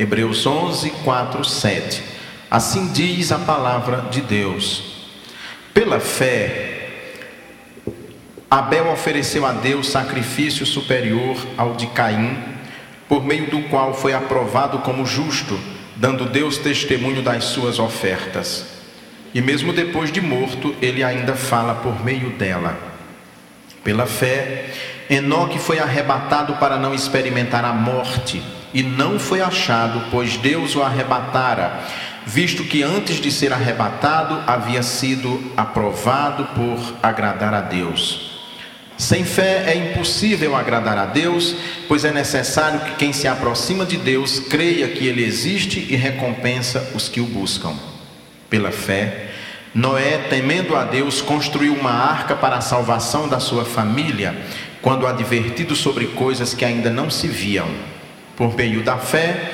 Hebreus 11, 4, 7. Assim diz a palavra de Deus. Pela fé, Abel ofereceu a Deus sacrifício superior ao de Caim, por meio do qual foi aprovado como justo, dando Deus testemunho das suas ofertas. E mesmo depois de morto, ele ainda fala por meio dela. Pela fé, Enoque foi arrebatado para não experimentar a morte, e não foi achado, pois Deus o arrebatara, visto que antes de ser arrebatado havia sido aprovado por agradar a Deus. Sem fé é impossível agradar a Deus, pois é necessário que quem se aproxima de Deus creia que Ele existe e recompensa os que o buscam. Pela fé, Noé, temendo a Deus, construiu uma arca para a salvação da sua família, quando advertido sobre coisas que ainda não se viam. Por meio da fé,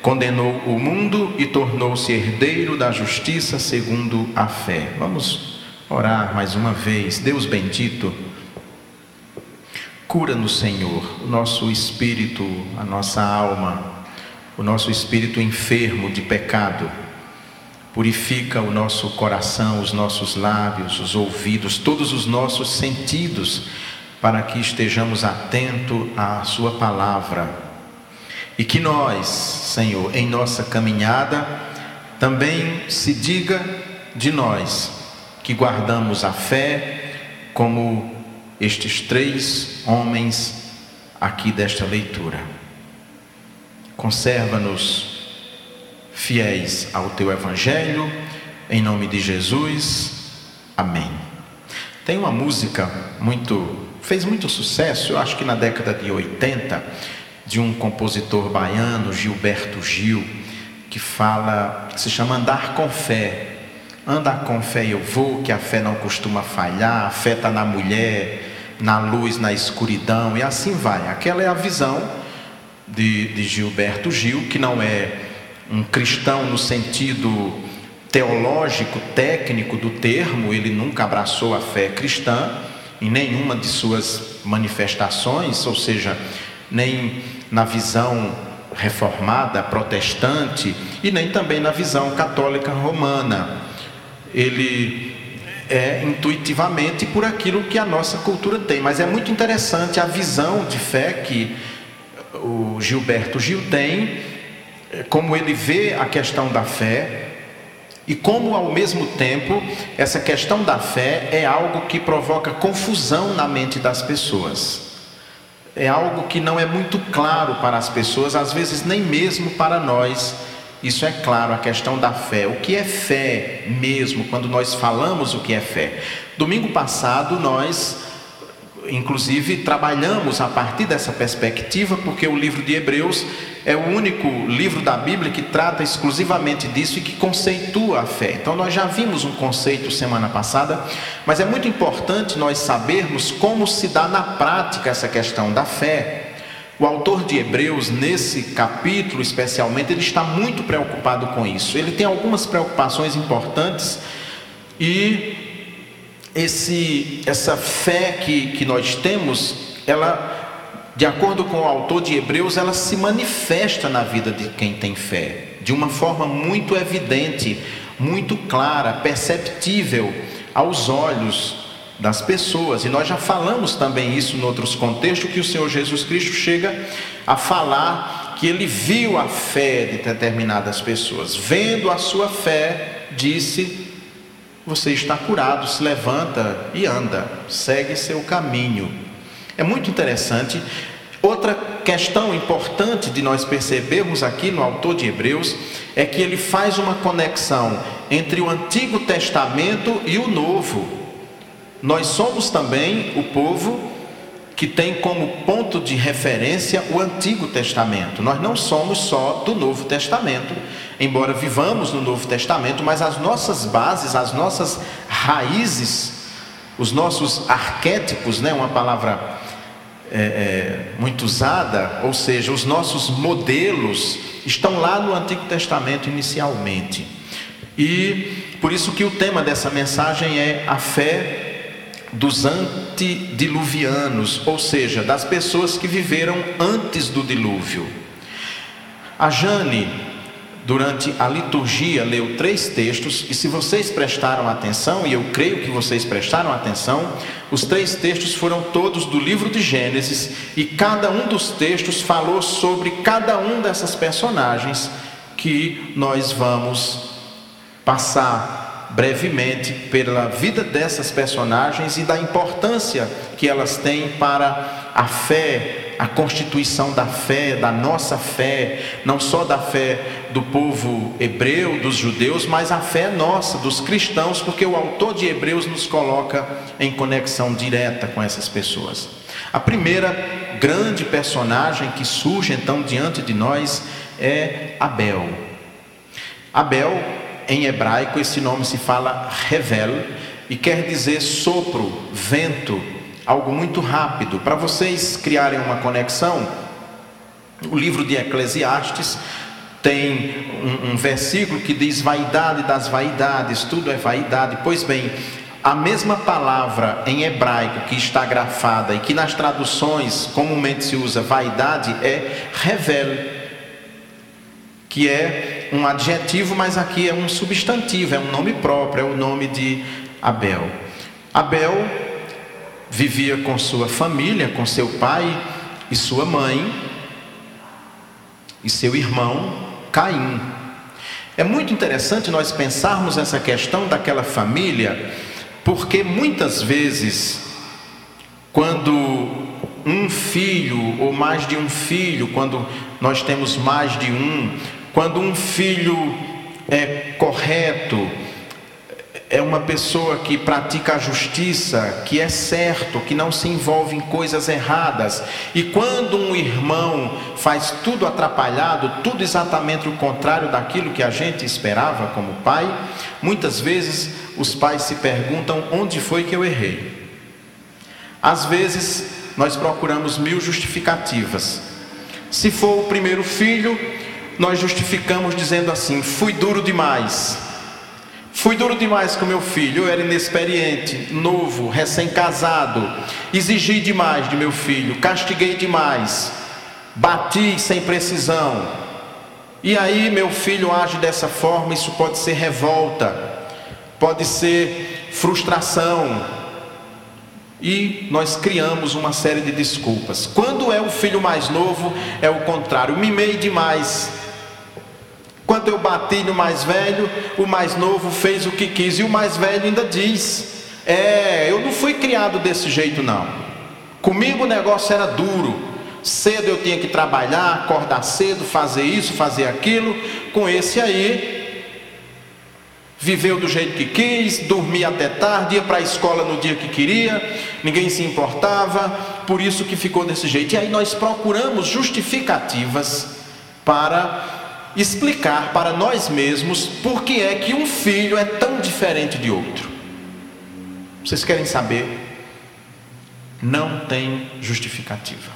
condenou o mundo e tornou-se herdeiro da justiça segundo a fé. Vamos orar mais uma vez. Deus bendito, Cura-nos, Senhor, o nosso espírito, a nossa alma, o nosso espírito enfermo de pecado. Purifica o nosso coração, os nossos lábios, os ouvidos, todos os nossos sentidos, para que estejamos atentos à Sua palavra. E que nós, Senhor, em nossa caminhada, também se diga de nós que guardamos a fé como estes três homens aqui desta leitura. Conserva-nos fiéis ao teu evangelho, em nome de Jesus. Amém. Tem uma música muito fez muito sucesso, eu acho que na década de 80, de um compositor baiano, Gilberto Gil, que fala, que se chama Andar com Fé. Andar com fé eu vou, que a fé não costuma falhar, a fé está na mulher, na luz, na escuridão, e assim vai. Aquela é a visão de, de Gilberto Gil, que não é um cristão no sentido teológico, técnico do termo, ele nunca abraçou a fé cristã em nenhuma de suas manifestações, ou seja, nem na visão reformada, protestante, e nem também na visão católica romana. Ele é intuitivamente por aquilo que a nossa cultura tem. Mas é muito interessante a visão de fé que o Gilberto Gil tem, como ele vê a questão da fé e como ao mesmo tempo essa questão da fé é algo que provoca confusão na mente das pessoas. É algo que não é muito claro para as pessoas, às vezes nem mesmo para nós isso é claro, a questão da fé. O que é fé mesmo, quando nós falamos o que é fé? Domingo passado nós, inclusive, trabalhamos a partir dessa perspectiva, porque o livro de Hebreus é o único livro da Bíblia que trata exclusivamente disso e que conceitua a fé. Então nós já vimos um conceito semana passada, mas é muito importante nós sabermos como se dá na prática essa questão da fé. O autor de Hebreus, nesse capítulo especialmente, ele está muito preocupado com isso. Ele tem algumas preocupações importantes e esse, essa fé que, que nós temos, ela, de acordo com o autor de Hebreus, ela se manifesta na vida de quem tem fé, de uma forma muito evidente, muito clara, perceptível aos olhos das pessoas. E nós já falamos também isso em outros contextos, que o Senhor Jesus Cristo chega a falar que ele viu a fé de determinadas pessoas. Vendo a sua fé, disse: Você está curado, se levanta e anda, segue seu caminho. É muito interessante. Outra questão importante de nós percebermos aqui no autor de Hebreus é que ele faz uma conexão entre o Antigo Testamento e o Novo. Nós somos também o povo que tem como ponto de referência o Antigo Testamento. Nós não somos só do Novo Testamento, embora vivamos no Novo Testamento, mas as nossas bases, as nossas raízes, os nossos arquétipos, né, uma palavra é, é, muito usada, ou seja, os nossos modelos estão lá no Antigo Testamento inicialmente. E por isso que o tema dessa mensagem é a fé dos antediluvianos, ou seja, das pessoas que viveram antes do dilúvio. A Jane, durante a liturgia, leu três textos, e se vocês prestaram atenção, e eu creio que vocês prestaram atenção, os três textos foram todos do livro de Gênesis, e cada um dos textos falou sobre cada um dessas personagens que nós vamos passar brevemente pela vida dessas personagens e da importância que elas têm para a fé, a constituição da fé, da nossa fé, não só da fé do povo hebreu, dos judeus, mas a fé nossa, dos cristãos, porque o autor de Hebreus nos coloca em conexão direta com essas pessoas. A primeira grande personagem que surge então diante de nós é Abel. Abel, em hebraico, esse nome se fala revel e quer dizer sopro, vento, algo muito rápido. Para vocês criarem uma conexão, o livro de Eclesiastes tem um, um, versículo que diz vaidade das vaidades, tudo é vaidade. Pois bem, a mesma palavra em hebraico que está grafada e que nas traduções comumente se usa vaidade é revel que é um adjetivo, mas aqui é um substantivo, é um nome próprio, é o nome de Abel. Abel vivia com sua família, com seu pai e sua mãe e seu irmão Caim. É muito interessante nós pensarmos essa questão daquela família, porque muitas vezes, quando um filho ou mais de um filho, quando nós temos mais de um, quando um filho é correto, é uma pessoa que pratica a justiça, que é certo, que não se envolve em coisas erradas. E quando um irmão faz tudo atrapalhado, tudo exatamente o contrário daquilo que a gente esperava como pai, muitas vezes os pais se perguntam: onde foi que eu errei? Às vezes nós procuramos mil justificativas. Se for o primeiro filho, nós justificamos dizendo assim: fui duro demais. Fui duro demais com meu filho, eu era inexperiente, novo, recém-casado, exigi demais de meu filho, castiguei demais, bati sem precisão. E aí meu filho age dessa forma, isso pode ser revolta, pode ser frustração. E nós criamos uma série de desculpas. Quando é o filho mais novo, é o contrário, mimei demais, quando eu bati no mais velho, o mais novo fez o que quis, e o mais velho ainda diz: É, eu não fui criado desse jeito, não. Comigo o negócio era duro. Cedo eu tinha que trabalhar, acordar cedo, fazer isso, fazer aquilo. Com esse aí, viveu do jeito que quis, dormia até tarde, ia para a escola no dia que queria, ninguém se importava, por isso que ficou desse jeito. E aí nós procuramos justificativas para explicar para nós mesmos por que é que um filho é tão diferente de outro. Vocês querem saber? Não tem justificativa.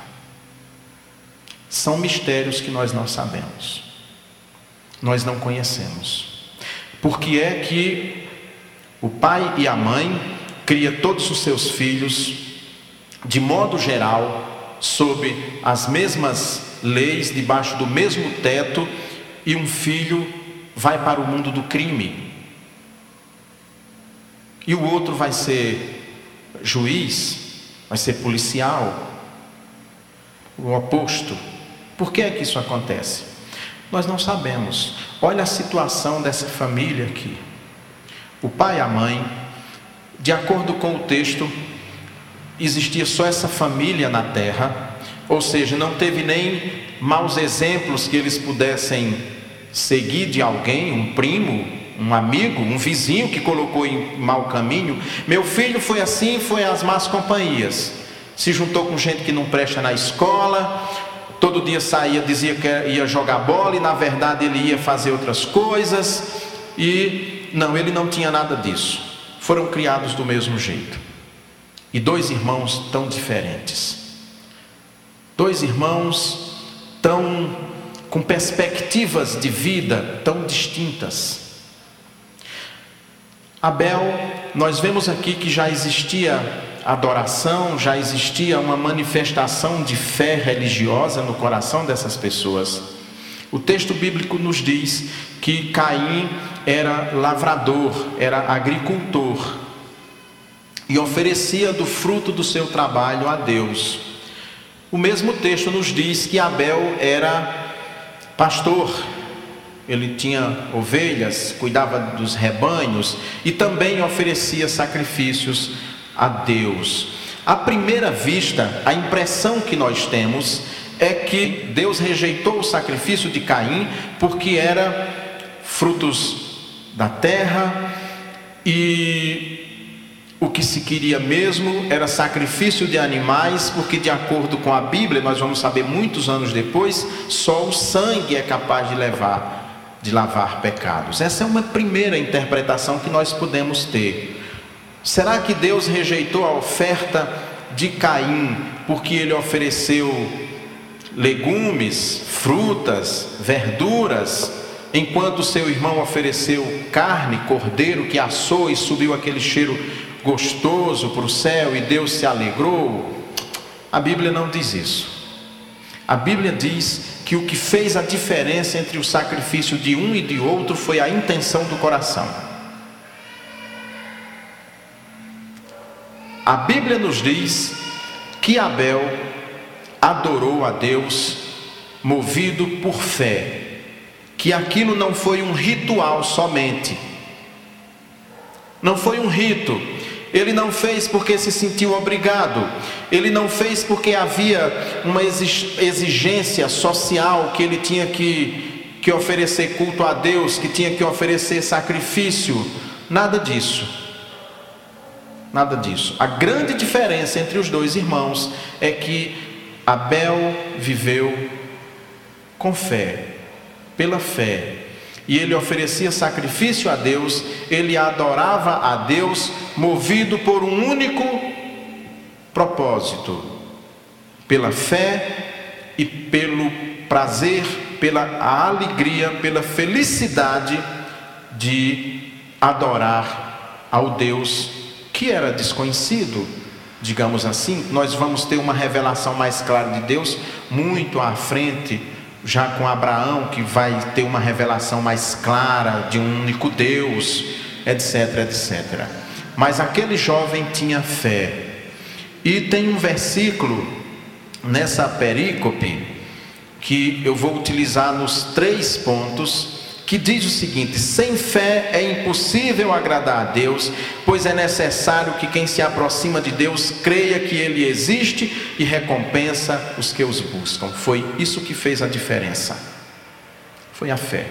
São mistérios que nós não sabemos. Nós não conhecemos. Por que é que o pai e a mãe cria todos os seus filhos de modo geral sob as mesmas leis, debaixo do mesmo teto e um filho vai para o mundo do crime, e o outro vai ser juiz, vai ser policial, o oposto. Por que é que isso acontece? Nós não sabemos. Olha a situação dessa família aqui. O pai e a mãe, de acordo com o texto, existia só essa família na terra, ou seja, não teve nem maus exemplos que eles pudessem seguir de alguém, um primo, um amigo, um vizinho que colocou em mau caminho. Meu filho foi assim, foi às más companhias. Se juntou com gente que não presta na escola, todo dia saía, dizia que ia jogar bola e na verdade ele ia fazer outras coisas. E não, ele não tinha nada disso. Foram criados do mesmo jeito. E dois irmãos tão diferentes. Dois irmãos tão com perspectivas de vida tão distintas. Abel, nós vemos aqui que já existia adoração, já existia uma manifestação de fé religiosa no coração dessas pessoas. O texto bíblico nos diz que Caim era lavrador, era agricultor e oferecia do fruto do seu trabalho a Deus. O mesmo texto nos diz que Abel era pastor, ele tinha ovelhas, cuidava dos rebanhos e também oferecia sacrifícios a Deus. À primeira vista, a impressão que nós temos é que Deus rejeitou o sacrifício de Caim porque era frutos da terra e o que se queria mesmo era sacrifício de animais, porque, de acordo com a Bíblia, nós vamos saber muitos anos depois, só o sangue é capaz de levar, de lavar pecados. Essa é uma primeira interpretação que nós podemos ter. Será que Deus rejeitou a oferta de Caim porque ele ofereceu legumes, frutas, verduras, enquanto seu irmão ofereceu carne, cordeiro que assou e subiu aquele cheiro gostoso para o céu e Deus se alegrou. A Bíblia não diz isso. A Bíblia diz que o que fez a diferença entre o sacrifício de um e de outro foi a intenção do coração. A Bíblia nos diz que Abel adorou a Deus movido por fé, que aquilo não foi um ritual somente, não foi um rito, ele não fez porque se sentiu obrigado, ele não fez porque havia uma exigência social que ele tinha que, que oferecer culto a Deus, que tinha que oferecer sacrifício, nada disso. Nada disso. A grande diferença entre os dois irmãos é que Abel viveu com fé, pela fé, e ele oferecia sacrifício a Deus, ele adorava a Deus, movido por um único propósito: pela fé e pelo prazer, pela alegria, pela felicidade de adorar ao Deus que era desconhecido, digamos assim. Nós vamos ter uma revelação mais clara de Deus muito à frente já com Abraão, que vai ter uma revelação mais clara de um único Deus, etc, etc. Mas aquele jovem tinha fé. E tem um versículo nessa perícope que eu vou utilizar nos três pontos que diz o seguinte: sem fé é impossível agradar a Deus, pois é necessário que quem se aproxima de Deus creia que Ele existe e recompensa os que os buscam. Foi isso que fez a diferença. Foi a fé.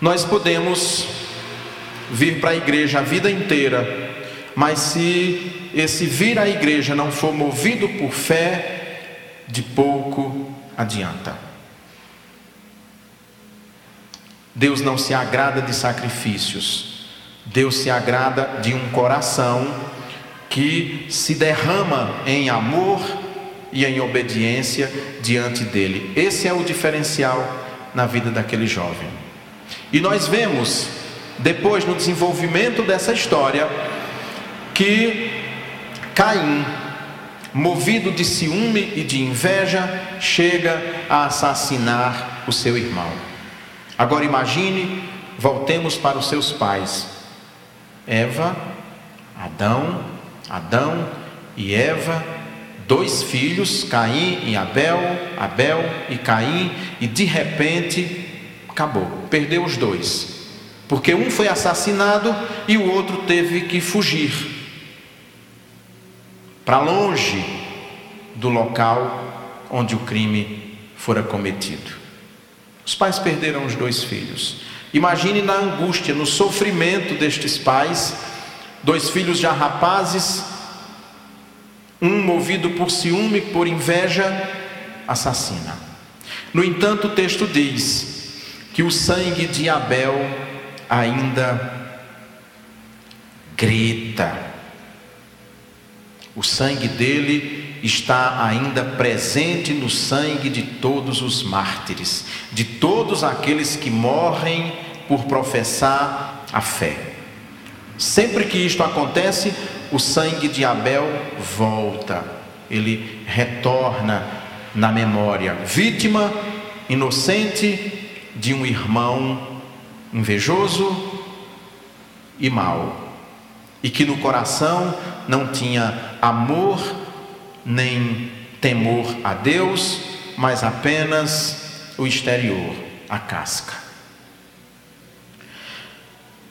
Nós podemos vir para a igreja a vida inteira, mas se esse vir à igreja não for movido por fé, de pouco adianta. Deus não se agrada de sacrifícios, Deus se agrada de um coração que se derrama em amor e em obediência diante dele. Esse é o diferencial na vida daquele jovem. E nós vemos, depois no desenvolvimento dessa história, que Caim, movido de ciúme e de inveja, chega a assassinar o seu irmão. Agora imagine, voltemos para os seus pais. Eva, Adão, Adão e Eva, dois filhos, Caim e Abel, Abel e Caim, e de repente acabou, perdeu os dois. Porque um foi assassinado e o outro teve que fugir para longe do local onde o crime fora cometido. Os pais perderam os dois filhos. Imagine na angústia, no sofrimento destes pais, dois filhos já rapazes, um movido por ciúme, por inveja, assassina. No entanto, o texto diz que o sangue de Abel ainda grita. O sangue dele está ainda presente no sangue de todos os mártires, de todos aqueles que morrem por professar a fé. Sempre que isto acontece, o sangue de Abel volta, ele retorna na memória, vítima inocente de um irmão invejoso e mau, e que no coração não tinha amor nem temor a Deus, mas apenas o exterior, a casca.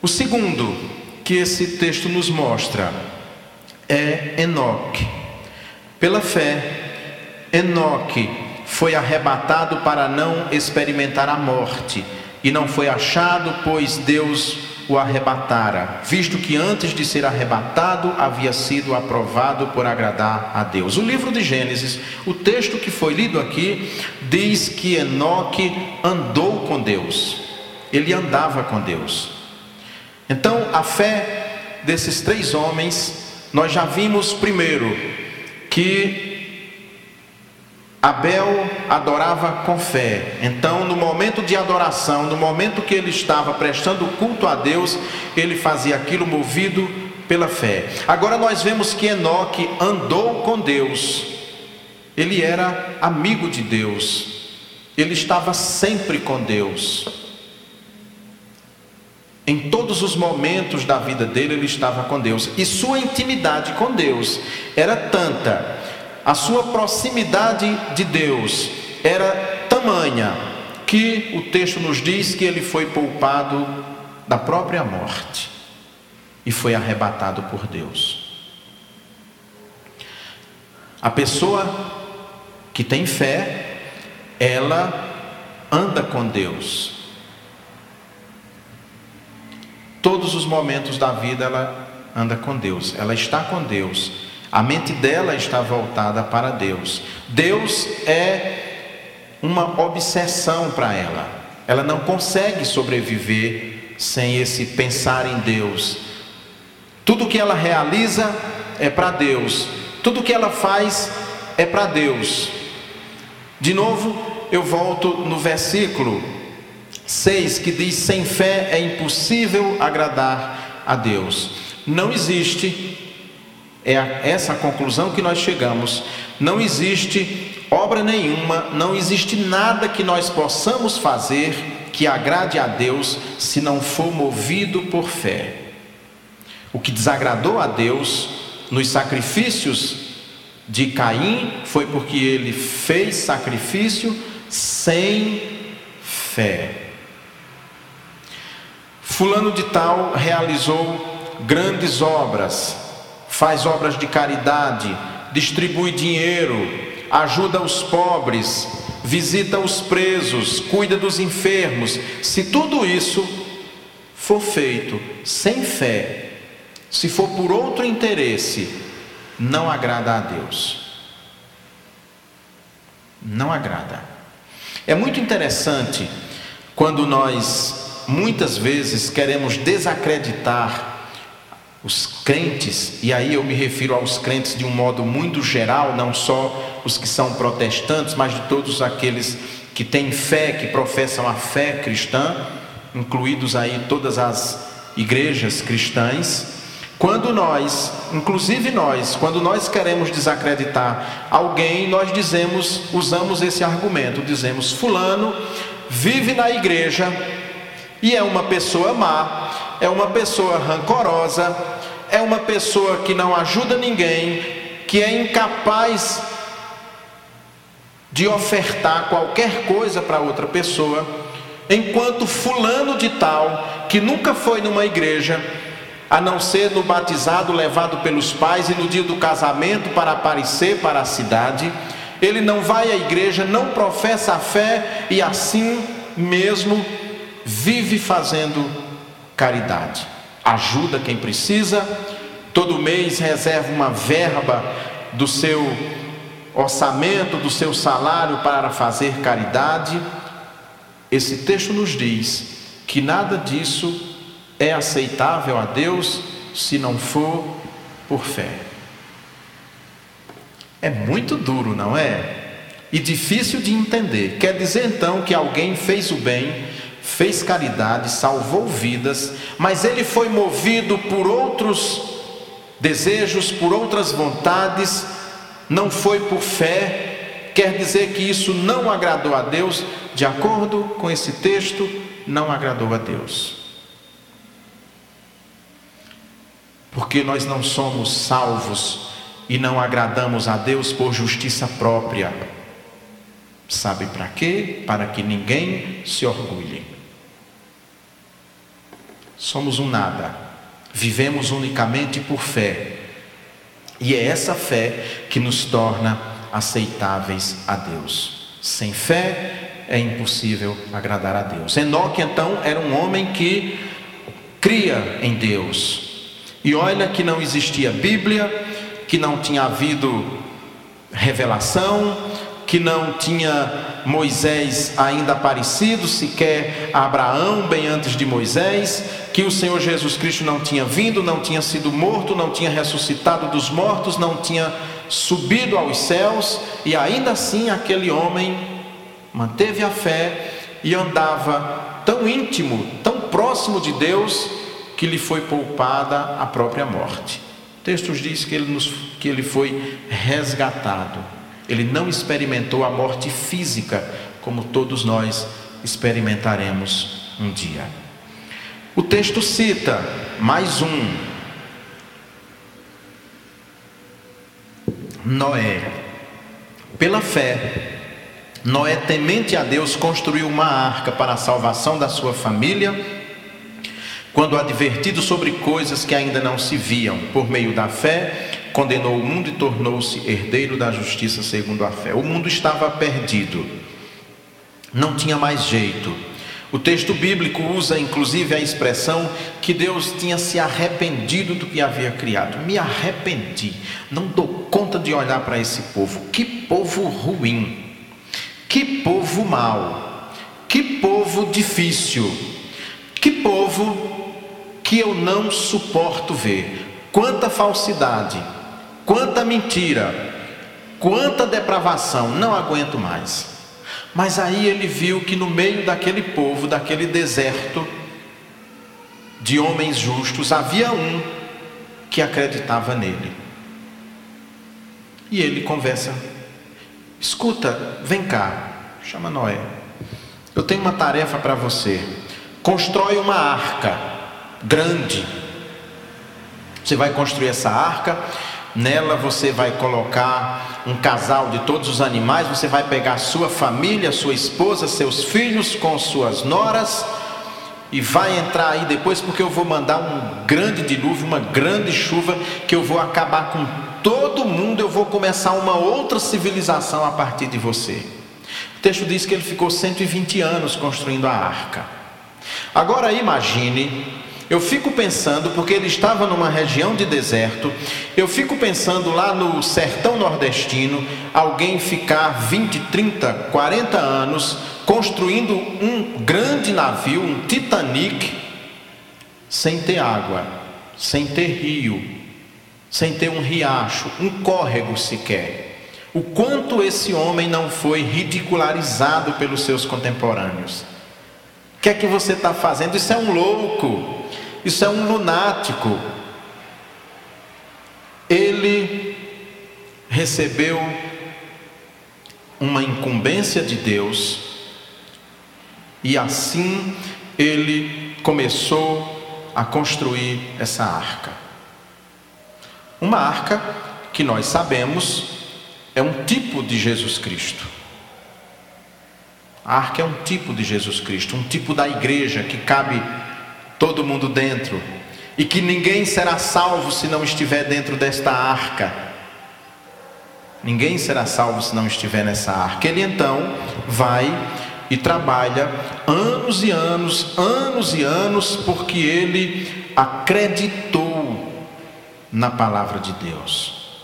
O segundo que esse texto nos mostra é Enoque. Pela fé, Enoque foi arrebatado para não experimentar a morte, e não foi achado, pois Deus o arrebatara, visto que antes de ser arrebatado havia sido aprovado por agradar a Deus. O livro de Gênesis, o texto que foi lido aqui, diz que Enoque andou com Deus, ele andava com Deus. Então, a fé desses três homens, nós já vimos primeiro que Abel adorava com fé. Então, no momento de adoração, no momento que ele estava prestando culto a Deus, ele fazia aquilo movido pela fé. Agora nós vemos que Enoque andou com Deus. Ele era amigo de Deus. Ele estava sempre com Deus. Em todos os momentos da vida dele, ele estava com Deus. E sua intimidade com Deus era tanta a sua proximidade de Deus era tamanha que o texto nos diz que ele foi poupado da própria morte e foi arrebatado por Deus. A pessoa que tem fé, ela anda com Deus. Todos os momentos da vida ela anda com Deus, ela está com Deus. A mente dela está voltada para Deus. Deus é uma obsessão para ela. Ela não consegue sobreviver sem esse pensar em Deus. Tudo que ela realiza é para Deus. Tudo que ela faz é para Deus. De novo, eu volto no versículo 6 que diz: Sem fé é impossível agradar a Deus. Não existe é essa a conclusão que nós chegamos. Não existe obra nenhuma, não existe nada que nós possamos fazer que agrade a Deus se não for movido por fé. O que desagradou a Deus nos sacrifícios de Caim foi porque ele fez sacrifício sem fé. Fulano de Tal realizou grandes obras, faz obras de caridade, distribui dinheiro, ajuda os pobres, visita os presos, cuida dos enfermos. Se tudo isso for feito sem fé, se for por outro interesse, não agrada a Deus. Não agrada. É muito interessante quando nós muitas vezes queremos desacreditar os crentes, e aí eu me refiro aos crentes de um modo muito geral, não só os que são protestantes, mas de todos aqueles que têm fé, que professam a fé cristã, incluídos aí todas as igrejas cristãs. Quando nós, inclusive nós, quando nós queremos desacreditar alguém, nós dizemos, usamos esse argumento, dizemos fulano vive na igreja e é uma pessoa má, é uma pessoa rancorosa, é uma pessoa que não ajuda ninguém, que é incapaz de ofertar qualquer coisa para outra pessoa, enquanto fulano de tal, que nunca foi numa igreja, a não ser no batizado levado pelos pais e no dia do casamento para aparecer para a cidade, ele não vai à igreja, não professa a fé e assim mesmo vive fazendo caridade. Ajuda quem precisa, todo mês reserva uma verba do seu orçamento, do seu salário para fazer caridade. Esse texto nos diz que nada disso é aceitável a Deus se não for por fé. É muito duro, não é? E difícil de entender. Quer dizer então que alguém fez o bem fez caridade, salvou vidas, mas ele foi movido por outros desejos, por outras vontades, não foi por fé, quer dizer que isso não agradou a Deus? De acordo com esse texto, não agradou a Deus. Porque nós não somos salvos e não agradamos a Deus por justiça própria. Sabe para quê? Para que ninguém se orgulhe. Somos um nada, vivemos unicamente por fé, e é essa fé que nos torna aceitáveis a Deus. Sem fé é impossível agradar a Deus. Enoque então era um homem que cria em Deus. E olha que não existia Bíblia, que não tinha havido revelação, que não tinha Moisés ainda aparecido, sequer Abraão, bem antes de Moisés, que o Senhor Jesus Cristo não tinha vindo, não tinha sido morto, não tinha ressuscitado dos mortos, não tinha subido aos céus, e ainda assim aquele homem manteve a fé e andava tão íntimo, tão próximo de Deus, que lhe foi poupada a própria morte. O texto diz que ele, nos, que ele foi resgatado. Ele não experimentou a morte física, como todos nós experimentaremos um dia. O texto cita mais um. Noé. Pela fé, Noé, temente a Deus, construiu uma arca para a salvação da sua família quando advertido sobre coisas que ainda não se viam, por meio da fé, condenou o mundo e tornou-se herdeiro da justiça segundo a fé. O mundo estava perdido, não tinha mais jeito. O texto bíblico usa inclusive a expressão que Deus tinha se arrependido do que havia criado. Me arrependi, não dou conta de olhar para esse povo. Que povo ruim, que povo mau, que povo difícil, que povo que eu não suporto ver. Quanta falsidade, quanta mentira, quanta depravação, não aguento mais. Mas aí ele viu que no meio daquele povo, daquele deserto de homens justos, havia um que acreditava nele. E ele conversa: Escuta, vem cá, chama Noé. Eu tenho uma tarefa para você. Constrói uma arca grande. Você vai construir essa arca, nela você vai colocar um casal de todos os animais, você vai pegar sua família, sua esposa, seus filhos com suas noras e vai entrar aí depois porque eu vou mandar um grande dilúvio, uma grande chuva que eu vou acabar com todo mundo, eu vou começar uma outra civilização a partir de você. O texto diz que ele ficou 120 anos construindo a arca. Agora imagine eu fico pensando, porque ele estava numa região de deserto, eu fico pensando lá no sertão nordestino, alguém ficar 20, 30, 40 anos construindo um grande navio, um Titanic, sem ter água, sem ter rio, sem ter um riacho, um córrego sequer. O quanto esse homem não foi ridicularizado pelos seus contemporâneos. O que é que você está fazendo? Isso é um louco. Isso é um lunático. Ele recebeu uma incumbência de Deus e assim ele começou a construir essa arca. Uma arca que nós sabemos é um tipo de Jesus Cristo. A arca é um tipo de Jesus Cristo, um tipo da igreja que cabe todo mundo dentro, e que ninguém será salvo se não estiver dentro desta arca. Ninguém será salvo se não estiver nessa arca. Ele então vai e trabalha anos e anos, anos e anos, porque ele acreditou na palavra de Deus.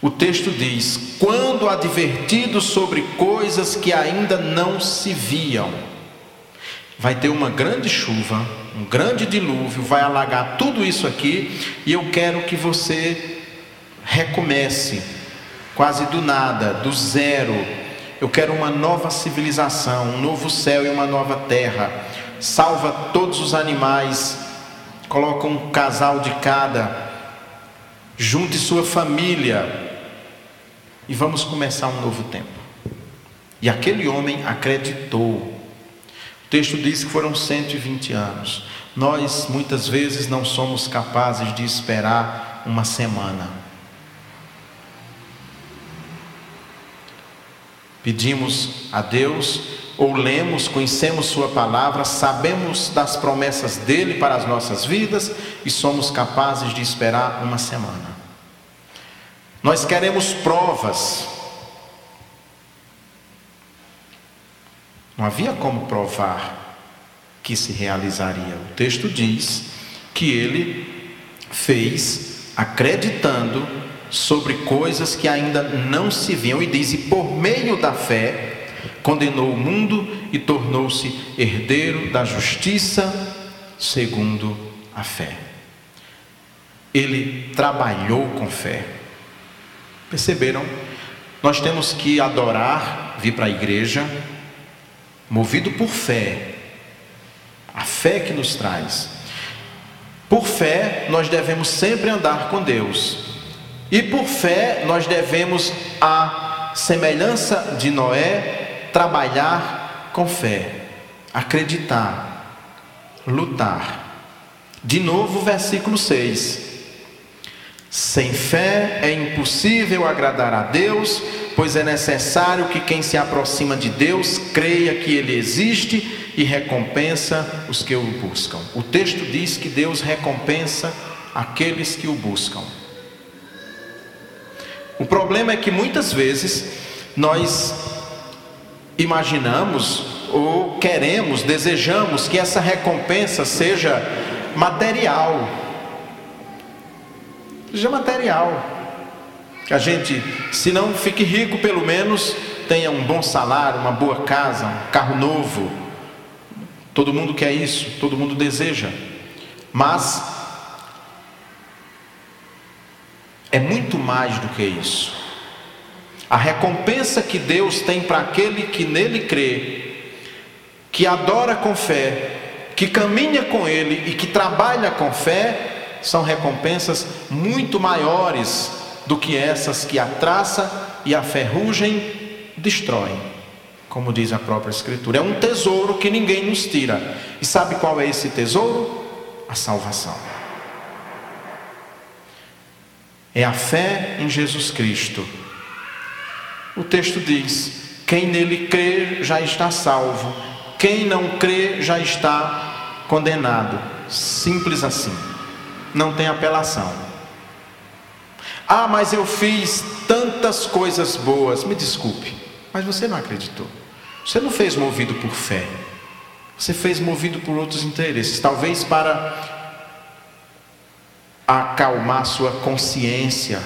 O texto diz: quando advertido sobre coisas que ainda não se viam, vai ter uma grande chuva, um grande dilúvio, vai alagar tudo isso aqui, e eu quero que você recomece, quase do nada, do zero. Eu quero uma nova civilização, um novo céu e uma nova terra. Salva todos os animais, coloca um casal de cada, junte sua família, e vamos começar um novo tempo. E aquele homem acreditou. O texto diz que foram 120 anos. Nós muitas vezes não somos capazes de esperar uma semana. Pedimos a Deus, ou lemos, conhecemos Sua palavra, sabemos das promessas dele para as nossas vidas e somos capazes de esperar uma semana. Nós queremos provas. Não havia como provar que se realizaria. O texto diz que ele fez acreditando sobre coisas que ainda não se viam e diz: e por meio da fé condenou o mundo e tornou-se herdeiro da justiça segundo a fé. Ele trabalhou com fé. Perceberam? Nós temos que adorar, vir para a igreja, movido por fé, a fé que nos traz. Por fé, nós devemos sempre andar com Deus, e por fé, nós devemos, a semelhança de Noé, trabalhar com fé, acreditar, lutar. De novo, versículo 6. Sem fé é impossível agradar a Deus, pois é necessário que quem se aproxima de Deus creia que Ele existe e recompensa os que o buscam. O texto diz que Deus recompensa aqueles que o buscam. O problema é que muitas vezes nós imaginamos ou queremos, desejamos que essa recompensa seja material seja material. Que a gente, se não fique rico, pelo menos tenha um bom salário, uma boa casa, um carro novo. Todo mundo quer isso, todo mundo deseja. Mas é muito mais do que isso. A recompensa que Deus tem para aquele que nele crê, que adora com fé, que caminha com Ele e que trabalha com fé, são recompensas muito maiores do que essas que a traça e a ferrugem destroem, como diz a própria Escritura. É um tesouro que ninguém nos tira. E sabe qual é esse tesouro? A salvação. É a fé em Jesus Cristo. O texto diz: quem nele crê já está salvo, quem não crê já está condenado. Simples assim não tem apelação. Ah, mas eu fiz tantas coisas boas. Me desculpe, mas você não acreditou. Você não fez movido por fé. Você fez movido por outros interesses, talvez para acalmar sua consciência,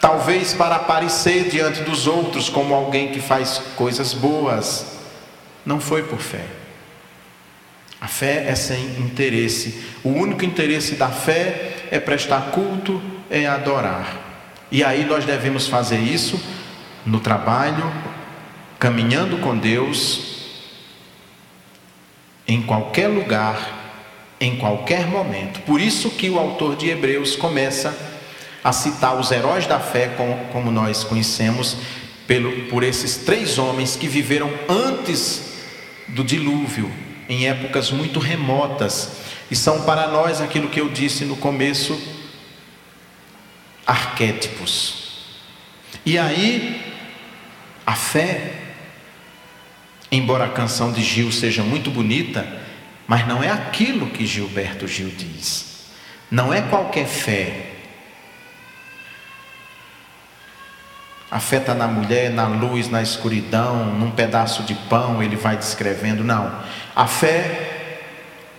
talvez para aparecer diante dos outros como alguém que faz coisas boas. Não foi por fé. A fé é sem interesse. O único interesse da fé é prestar culto, é adorar. E aí nós devemos fazer isso no trabalho, caminhando com Deus, em qualquer lugar, em qualquer momento. Por isso que o autor de Hebreus começa a citar os heróis da fé, como, como nós conhecemos, pelo, por esses três homens que viveram antes do dilúvio, em épocas muito remotas, e são para nós aquilo que eu disse no começo, arquétipos. E aí, a fé, embora a canção de Gil seja muito bonita, mas não é aquilo que Gilberto Gil diz. Não é qualquer fé, afeta na mulher, na luz, na escuridão, num pedaço de pão, ele vai descrevendo. Não. A fé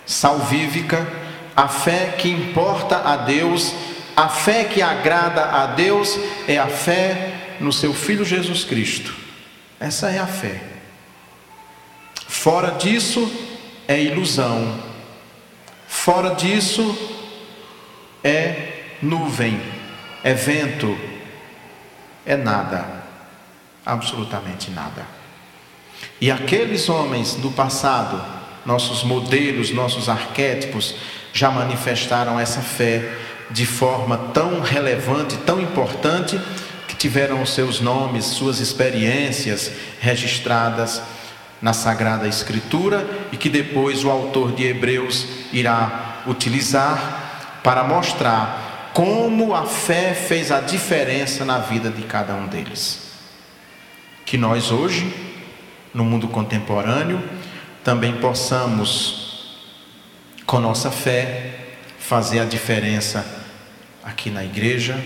salvífica, a fé que importa a Deus, a fé que agrada a Deus é a fé no seu Filho Jesus Cristo. Essa é a fé. Fora disso é ilusão. Fora disso é nuvem, é vento, é nada, absolutamente nada. E aqueles homens do passado, nossos modelos, nossos arquétipos, já manifestaram essa fé de forma tão relevante, tão importante, que tiveram seus nomes, suas experiências registradas na Sagrada Escritura e que depois o autor de Hebreus irá utilizar para mostrar como a fé fez a diferença na vida de cada um deles. Que nós hoje, no mundo contemporâneo, também possamos, com nossa fé, fazer a diferença aqui na igreja,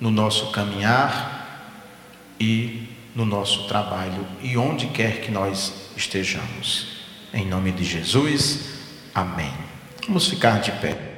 no nosso caminhar e no nosso trabalho e onde quer que nós estejamos. Em nome de Jesus, amém. Vamos ficar de pé.